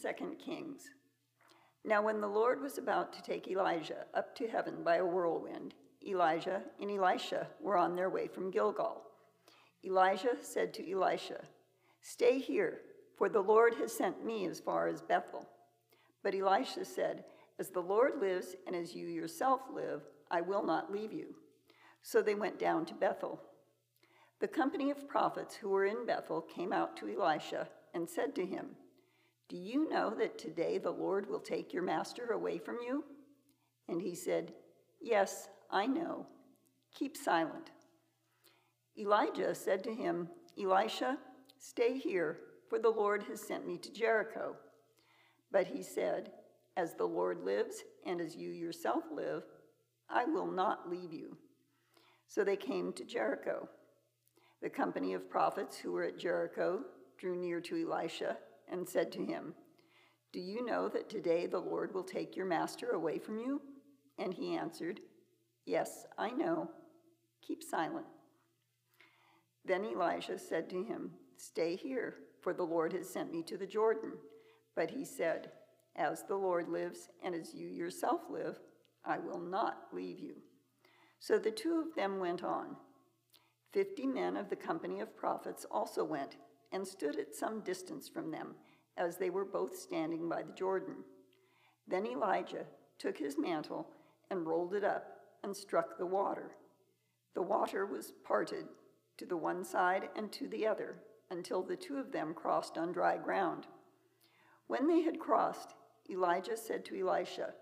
2 Kings. Now, when the Lord was about to take Elijah up to heaven by a whirlwind, Elijah and Elisha were on their way from Gilgal. Elijah said to Elisha, Stay here, for the Lord has sent me as far as Bethel. But Elisha said, As the Lord lives and as you yourself live, I will not leave you. So they went down to Bethel. The company of prophets who were in Bethel came out to Elisha and said to him, Do you know that today the Lord will take your master away from you? And he said, Yes, I know. Keep silent. Elijah said to him, Elisha, stay here, for the Lord has sent me to Jericho. But he said, As the Lord lives, and as you yourself live, I will not leave you. So they came to Jericho. The company of prophets who were at Jericho drew near to Elisha and said to him, Do you know that today the Lord will take your master away from you? And he answered, Yes, I know. Keep silent. Then Elijah said to him, Stay here, for the Lord has sent me to the Jordan. But he said, As the Lord lives, and as you yourself live, I will not leave you. So the two of them went on. Fifty men of the company of prophets also went and stood at some distance from them, as they were both standing by the Jordan. Then Elijah took his mantle and rolled it up and struck the water. The water was parted to the one side and to the other until the two of them crossed on dry ground. When they had crossed, Elijah said to Elisha,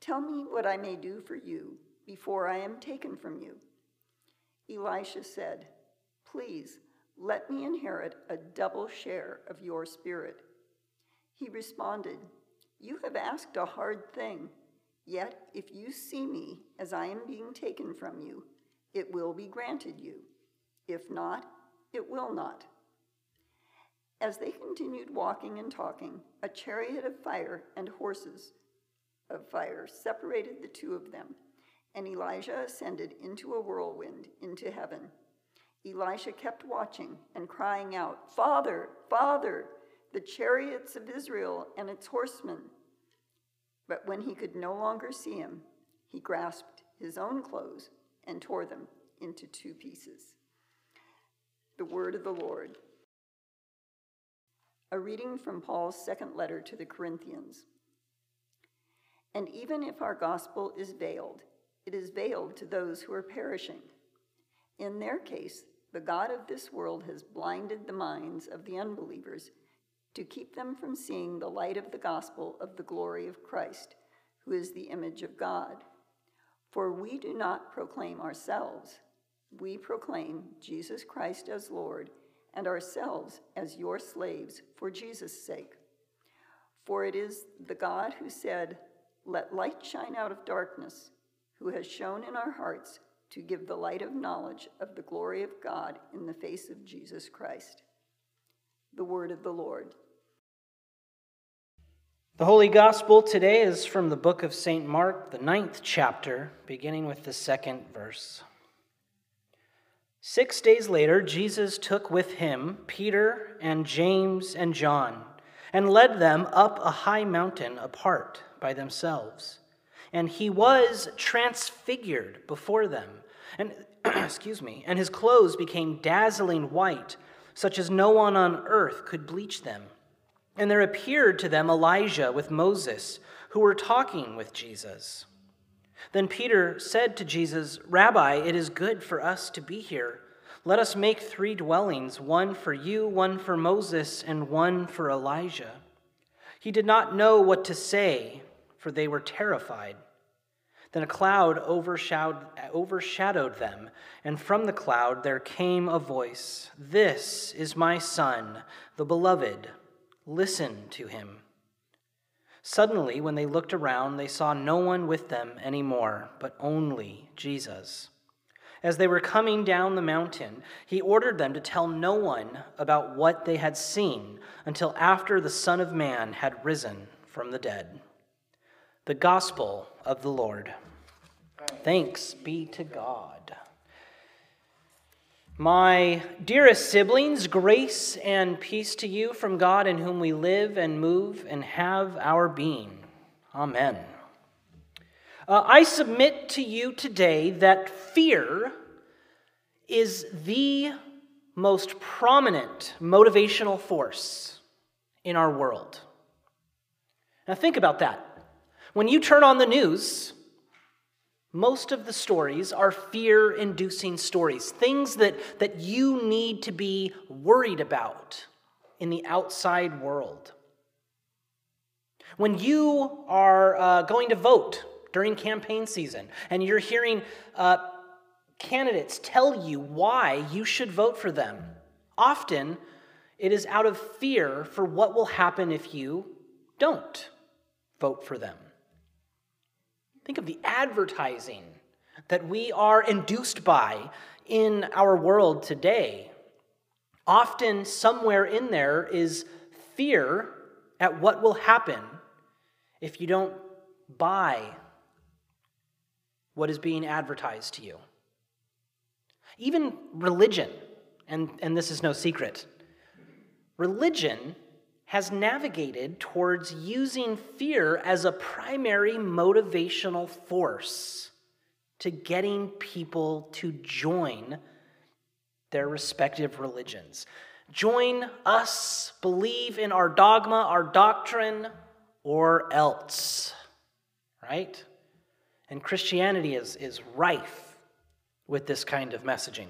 Tell me what I may do for you before I am taken from you. Elisha said, Please let me inherit a double share of your spirit. He responded, You have asked a hard thing, yet if you see me as I am being taken from you, it will be granted you. If not, it will not. As they continued walking and talking, a chariot of fire and horses of fire separated the two of them, and Elijah ascended into a whirlwind into heaven. Elisha kept watching and crying out, Father, Father, the chariots of Israel and its horsemen. But when he could no longer see him, he grasped his own clothes and tore them into two pieces. The word of the Lord. A reading from Paul's second letter to the Corinthians. And even if our gospel is veiled, it is veiled to those who are perishing. In their case, the God of this world has blinded the minds of the unbelievers to keep them from seeing the light of the gospel of the glory of Christ, who is the image of God. For we do not proclaim ourselves, we proclaim Jesus Christ as Lord, and ourselves as your slaves for Jesus' sake. For it is the God who said, Let light shine out of darkness, who has shown in our hearts to give the light of knowledge of the glory of God in the face of Jesus Christ. The word of the Lord. The Holy Gospel today is from the book of St. Mark, the ninth chapter, beginning with the second verse. Six days later, Jesus took with him Peter and James and John and led them up a high mountain apart by themselves. And he was transfigured before them and excuse me, and his clothes became dazzling white, such as no one on earth could bleach them. And there appeared to them Elijah with Moses, who were talking with Jesus. Then Peter said to Jesus, Rabbi, it is good for us to be here. Let us make three dwellings one for you, one for Moses, and one for Elijah. He did not know what to say, for they were terrified. Then a cloud overshadowed, them, and from the cloud there came a voice This is my Son, the Beloved. Listen to him. Suddenly, when they looked around, they saw no one with them anymore, but only Jesus. As they were coming down the mountain, he ordered them to tell no one about what they had seen until after the Son of Man had risen from the dead. The Gospel of the Lord. Thanks be to God. My dearest siblings, grace and peace to you from God in whom we live and move and have our being. Amen. Uh, I submit to you today that fear is the most prominent motivational force in our world. Now, think about that. When you turn on the news, most of the stories are fear inducing stories, things that, that you need to be worried about in the outside world. When you are uh, going to vote during campaign season and you're hearing uh, candidates tell you why you should vote for them, often it is out of fear for what will happen if you don't vote for them. Think of the advertising that we are induced by in our world today. Often, somewhere in there is fear at what will happen if you don't buy what is being advertised to you. Even religion, and, and this is no secret, religion has navigated towards using fear as a primary motivational force to getting people to join their respective religions. Join us, believe in our dogma, our doctrine, or else. Right? And Christianity is, is rife with this kind of messaging.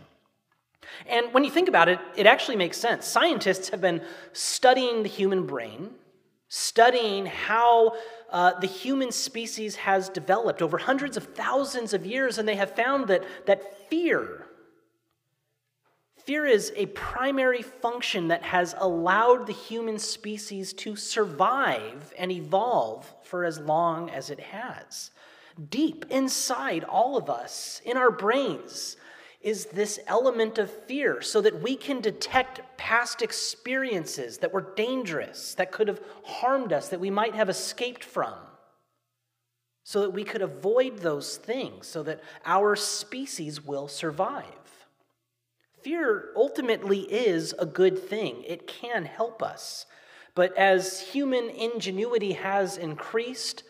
And when you think about it, it actually makes sense. Scientists have been studying the human brain, studying how uh, the human species has developed over hundreds of thousands of years, and they have found that, that fear, fear is a primary function that has allowed the human species to survive and evolve for as long as it has. Deep inside all of us, in our brains, is this element of fear so that we can detect past experiences that were dangerous, that could have harmed us, that we might have escaped from, so that we could avoid those things, so that our species will survive. Fear ultimately is a good thing, it can help us. But as human ingenuity has increased,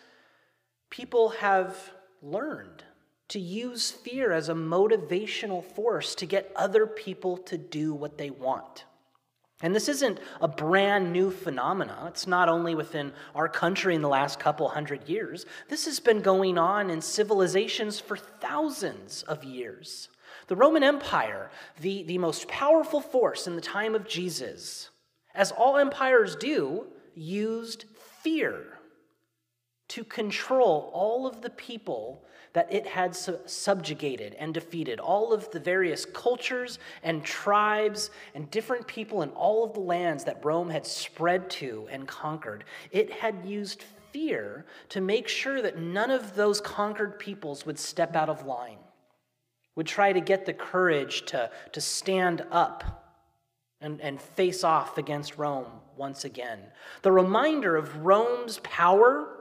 people have learned to use fear as a motivational force to get other people to do what they want. And this isn't a brand new phenomenon. It's not only within our country in the last couple hundred years. This has been going on in civilizations for thousands of years. The Roman Empire, the, the most powerful force in the time of Jesus, as all empires do, used fear to control all of the people that it had subjugated and defeated all of the various cultures and tribes and different people in all of the lands that Rome had spread to and conquered. It had used fear to make sure that none of those conquered peoples would step out of line, would try to get the courage to, to stand up and, and face off against Rome once again. The reminder of Rome's power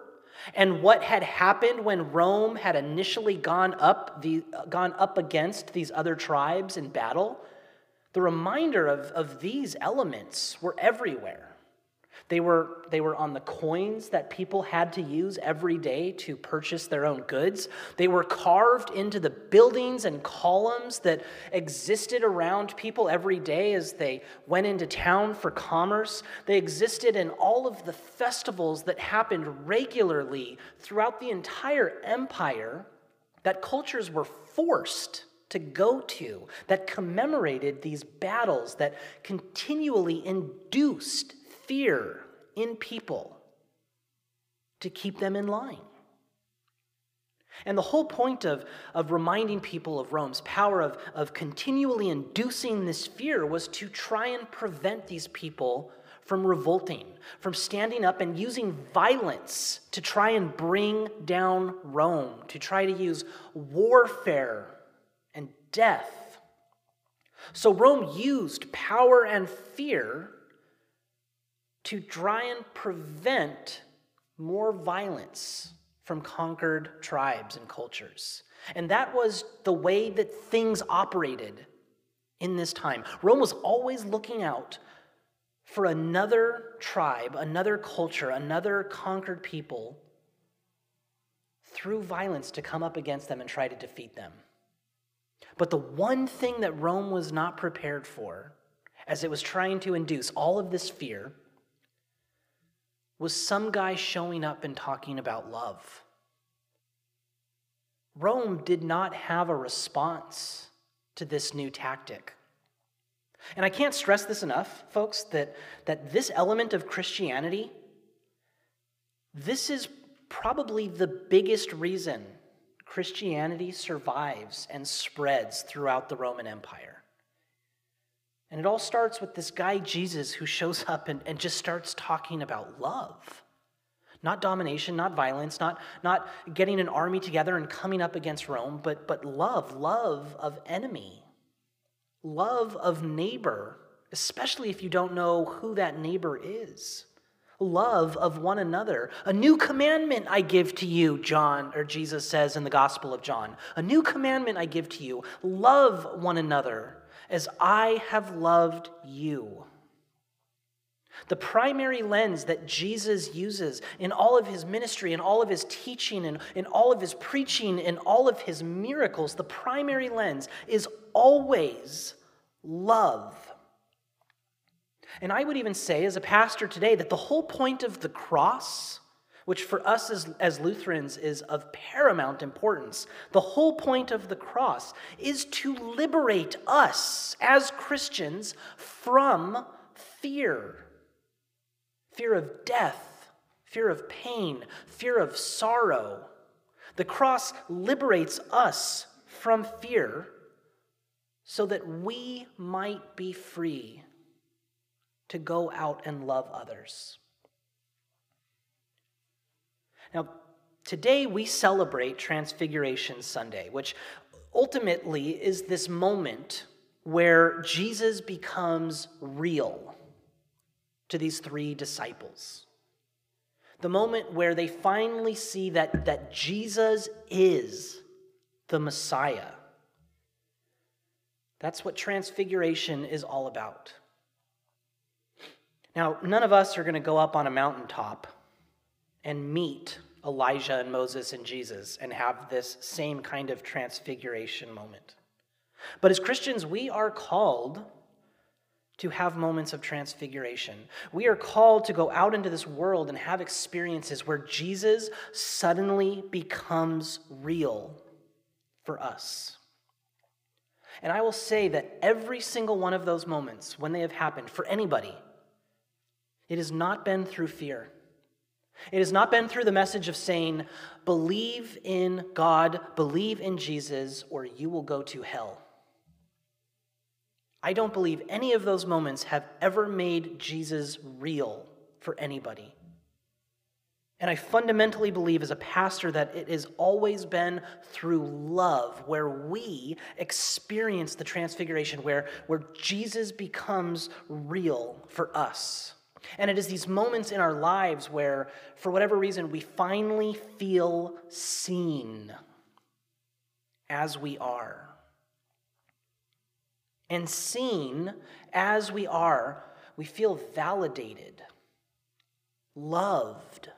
and what had happened when Rome had initially gone up, the, gone up against these other tribes in battle, the reminder of, of these elements were everywhere. They were, they were on the coins that people had to use every day to purchase their own goods. They were carved into the buildings and columns that existed around people every day as they went into town for commerce. They existed in all of the festivals that happened regularly throughout the entire empire that cultures were forced to go to, that commemorated these battles, that continually induced fear in people to keep them in line. And the whole point of, of reminding people of Rome's power, of, of continually inducing this fear, was to try and prevent these people from revolting, from standing up and using violence to try and bring down Rome, to try to use warfare and death. So Rome used power and fear to try and prevent more violence from conquered tribes and cultures. And that was the way that things operated in this time. Rome was always looking out for another tribe, another culture, another conquered people through violence to come up against them and try to defeat them. But the one thing that Rome was not prepared for, as it was trying to induce all of this fear, was some guy showing up and talking about love. Rome did not have a response to this new tactic. And I can't stress this enough, folks, that, that this element of Christianity, this is probably the biggest reason Christianity survives and spreads throughout the Roman Empire. And it all starts with this guy, Jesus, who shows up and, and just starts talking about love. Not domination, not violence, not, not getting an army together and coming up against Rome, but, but love, love of enemy, love of neighbor, especially if you don't know who that neighbor is. Love of one another. A new commandment I give to you, John, or Jesus says in the Gospel of John. A new commandment I give to you. Love one another as I have loved you. The primary lens that Jesus uses in all of his ministry, in all of his teaching, and in, all of his preaching, in all of his miracles, the primary lens is always love. And I would even say, as a pastor today, that the whole point of the cross, which for us as, as Lutherans is of paramount importance, the whole point of the cross is to liberate us as Christians from fear fear of death, fear of pain, fear of sorrow. The cross liberates us from fear so that we might be free to go out and love others. Now, today we celebrate Transfiguration Sunday, which ultimately is this moment where Jesus becomes real to these three disciples. The moment where they finally see that, that Jesus is the Messiah. That's what transfiguration is all about. Now, none of us are going to go up on a mountaintop and meet Elijah and Moses and Jesus and have this same kind of transfiguration moment. But as Christians, we are called to have moments of transfiguration. We are called to go out into this world and have experiences where Jesus suddenly becomes real for us. And I will say that every single one of those moments, when they have happened for anybody, it has not been through fear. It has not been through the message of saying, believe in God, believe in Jesus, or you will go to hell. I don't believe any of those moments have ever made Jesus real for anybody. And I fundamentally believe as a pastor that it has always been through love where we experience the transfiguration, where, where Jesus becomes real for us. And it is these moments in our lives where, for whatever reason, we finally feel seen as we are. And seen as we are, we feel validated, loved,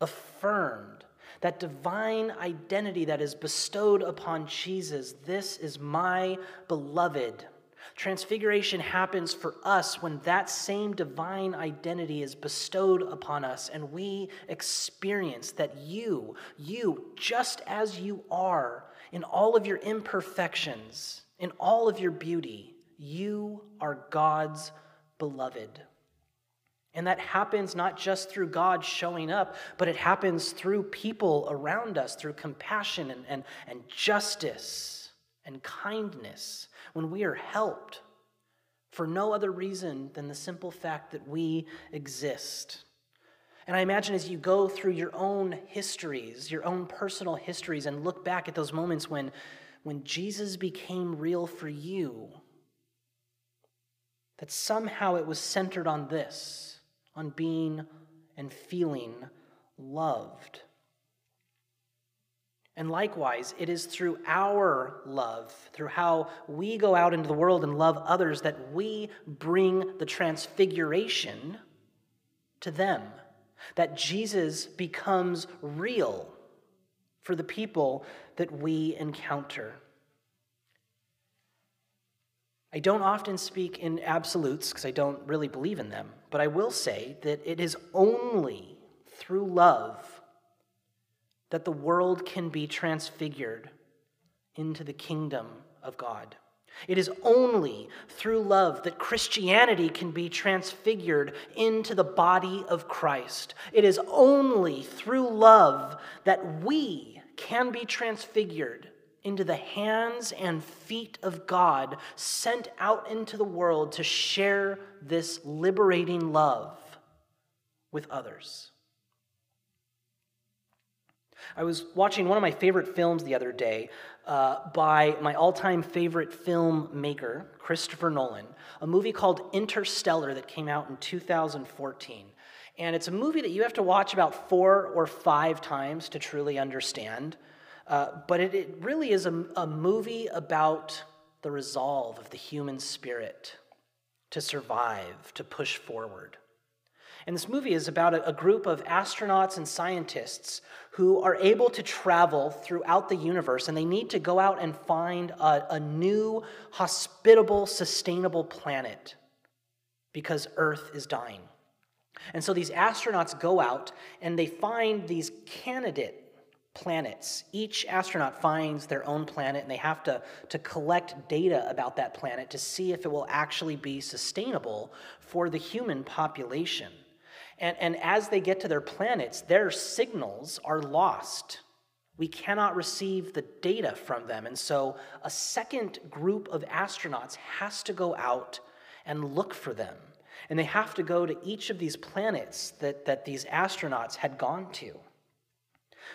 affirmed. That divine identity that is bestowed upon Jesus. This is my beloved. Transfiguration happens for us when that same divine identity is bestowed upon us and we experience that you, you, just as you are, in all of your imperfections, in all of your beauty, you are God's beloved. And that happens not just through God showing up, but it happens through people around us, through compassion and, and, and justice and kindness when we are helped for no other reason than the simple fact that we exist. And I imagine as you go through your own histories, your own personal histories, and look back at those moments when, when Jesus became real for you, that somehow it was centered on this, on being and feeling loved. And likewise, it is through our love, through how we go out into the world and love others, that we bring the transfiguration to them, that Jesus becomes real for the people that we encounter. I don't often speak in absolutes because I don't really believe in them, but I will say that it is only through love that the world can be transfigured into the kingdom of God. It is only through love that Christianity can be transfigured into the body of Christ. It is only through love that we can be transfigured into the hands and feet of God, sent out into the world to share this liberating love with others. I was watching one of my favorite films the other day uh, by my all time favorite filmmaker, Christopher Nolan, a movie called Interstellar that came out in 2014. And it's a movie that you have to watch about four or five times to truly understand. Uh, but it, it, really is a, a movie about the resolve of the human spirit to survive, to push forward. And this movie is about a, group of astronauts and scientists who are able to travel throughout the universe and they need to go out and find a, a new, hospitable, sustainable planet because Earth is dying. And so these astronauts go out and they find these candidate planets. Each astronaut finds their own planet and they have to, to collect data about that planet to see if it will actually be sustainable for the human population. And, and as they get to their planets, their signals are lost. We cannot receive the data from them. And so a second group of astronauts has to go out and look for them. And they have to go to each of these planets that, that these astronauts had gone to.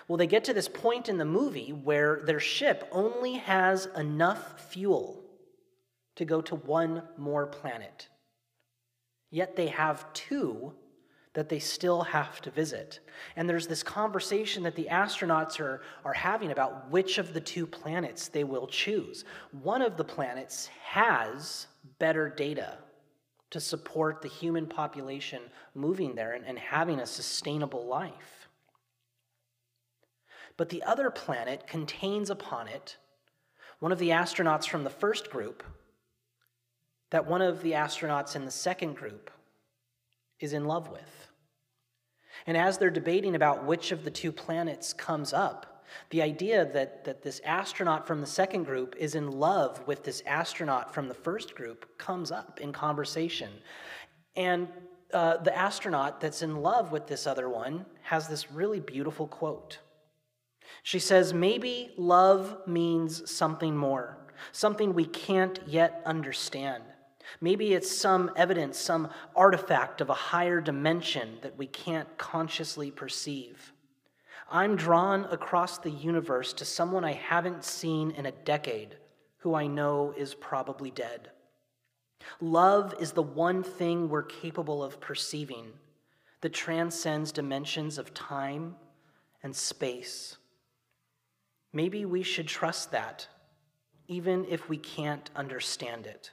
Well, they get to this point in the movie where their ship only has enough fuel to go to one more planet. Yet they have two that they still have to visit. And there's this conversation that the astronauts are, are having about which of the two planets they will choose. One of the planets has better data to support the human population moving there and, and having a sustainable life. But the other planet contains upon it one of the astronauts from the first group that one of the astronauts in the second group is in love with. And as they're debating about which of the two planets comes up, the idea that, that this astronaut from the second group is in love with this astronaut from the first group comes up in conversation. And uh, the astronaut that's in love with this other one has this really beautiful quote. She says, Maybe love means something more, something we can't yet understand. Maybe it's some evidence, some artifact of a higher dimension that we can't consciously perceive. I'm drawn across the universe to someone I haven't seen in a decade, who I know is probably dead. Love is the one thing we're capable of perceiving that transcends dimensions of time and space. Maybe we should trust that, even if we can't understand it.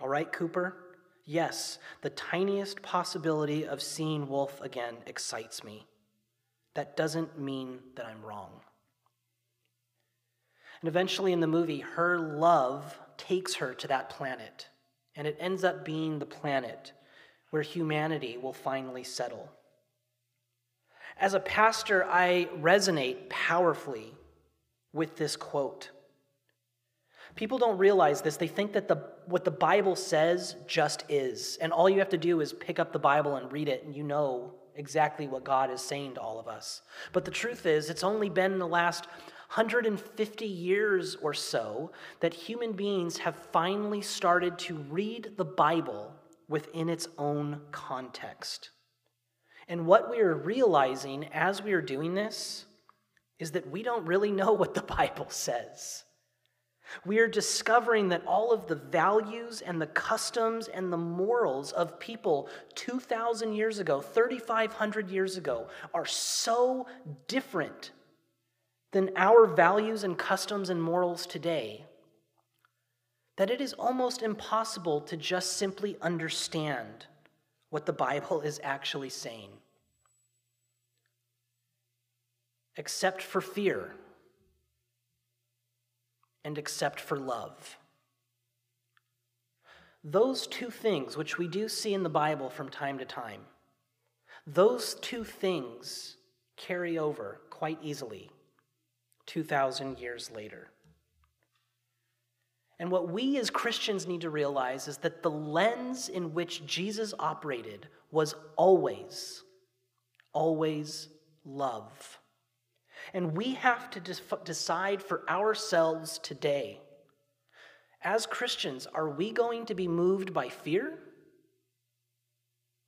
All right, Cooper? Yes, the tiniest possibility of seeing Wolf again excites me. That doesn't mean that I'm wrong. And eventually in the movie, her love takes her to that planet, and it ends up being the planet where humanity will finally settle. As a pastor, I resonate powerfully with this quote. People don't realize this. They think that the, what the Bible says just is. And all you have to do is pick up the Bible and read it, and you know exactly what God is saying to all of us. But the truth is, it's only been in the last 150 years or so that human beings have finally started to read the Bible within its own context. And what we are realizing as we are doing this is that we don't really know what the Bible says. We are discovering that all of the values and the customs and the morals of people 2,000 years ago, 3,500 years ago, are so different than our values and customs and morals today that it is almost impossible to just simply understand what the Bible is actually saying, except for fear and except for love. Those two things, which we do see in the Bible from time to time, those two things carry over quite easily 2,000 years later. And what we as Christians need to realize is that the lens in which Jesus operated was always, always love. And we have to decide for ourselves today as Christians, are we going to be moved by fear?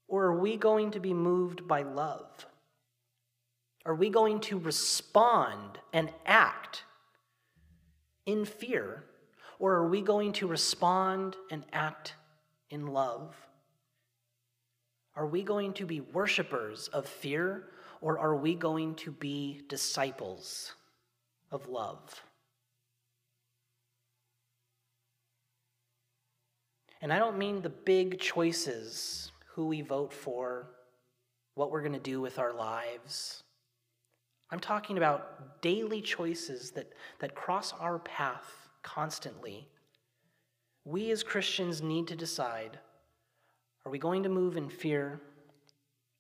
Or are we going to be moved by love? Are we going to respond and act in fear? Or are we going to respond and act in love? Are we going to be worshipers of fear? Or are we going to be disciples of love? And I don't mean the big choices who we vote for, what we're going to do with our lives. I'm talking about daily choices that, that cross our path constantly. We as Christians need to decide are we going to move in fear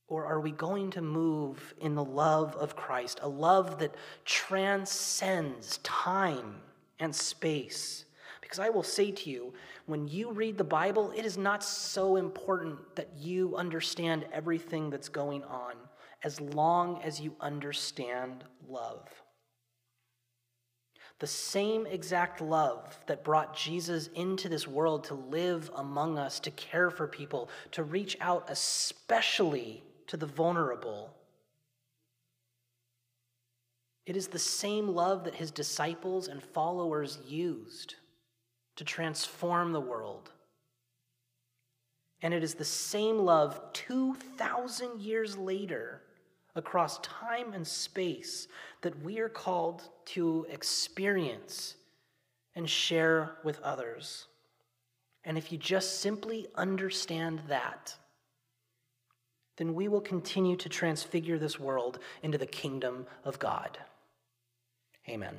or are we going to move in the love of Christ, a love that transcends time and space? Because I will say to you, when you read the Bible, it is not so important that you understand everything that's going on as long as you understand love. The same exact love that brought Jesus into this world to live among us, to care for people, to reach out especially to the vulnerable. It is the same love that his disciples and followers used to transform the world. And it is the same love 2,000 years later across time and space that we are called to experience and share with others. And if you just simply understand that, then we will continue to transfigure this world into the kingdom of God. Amen.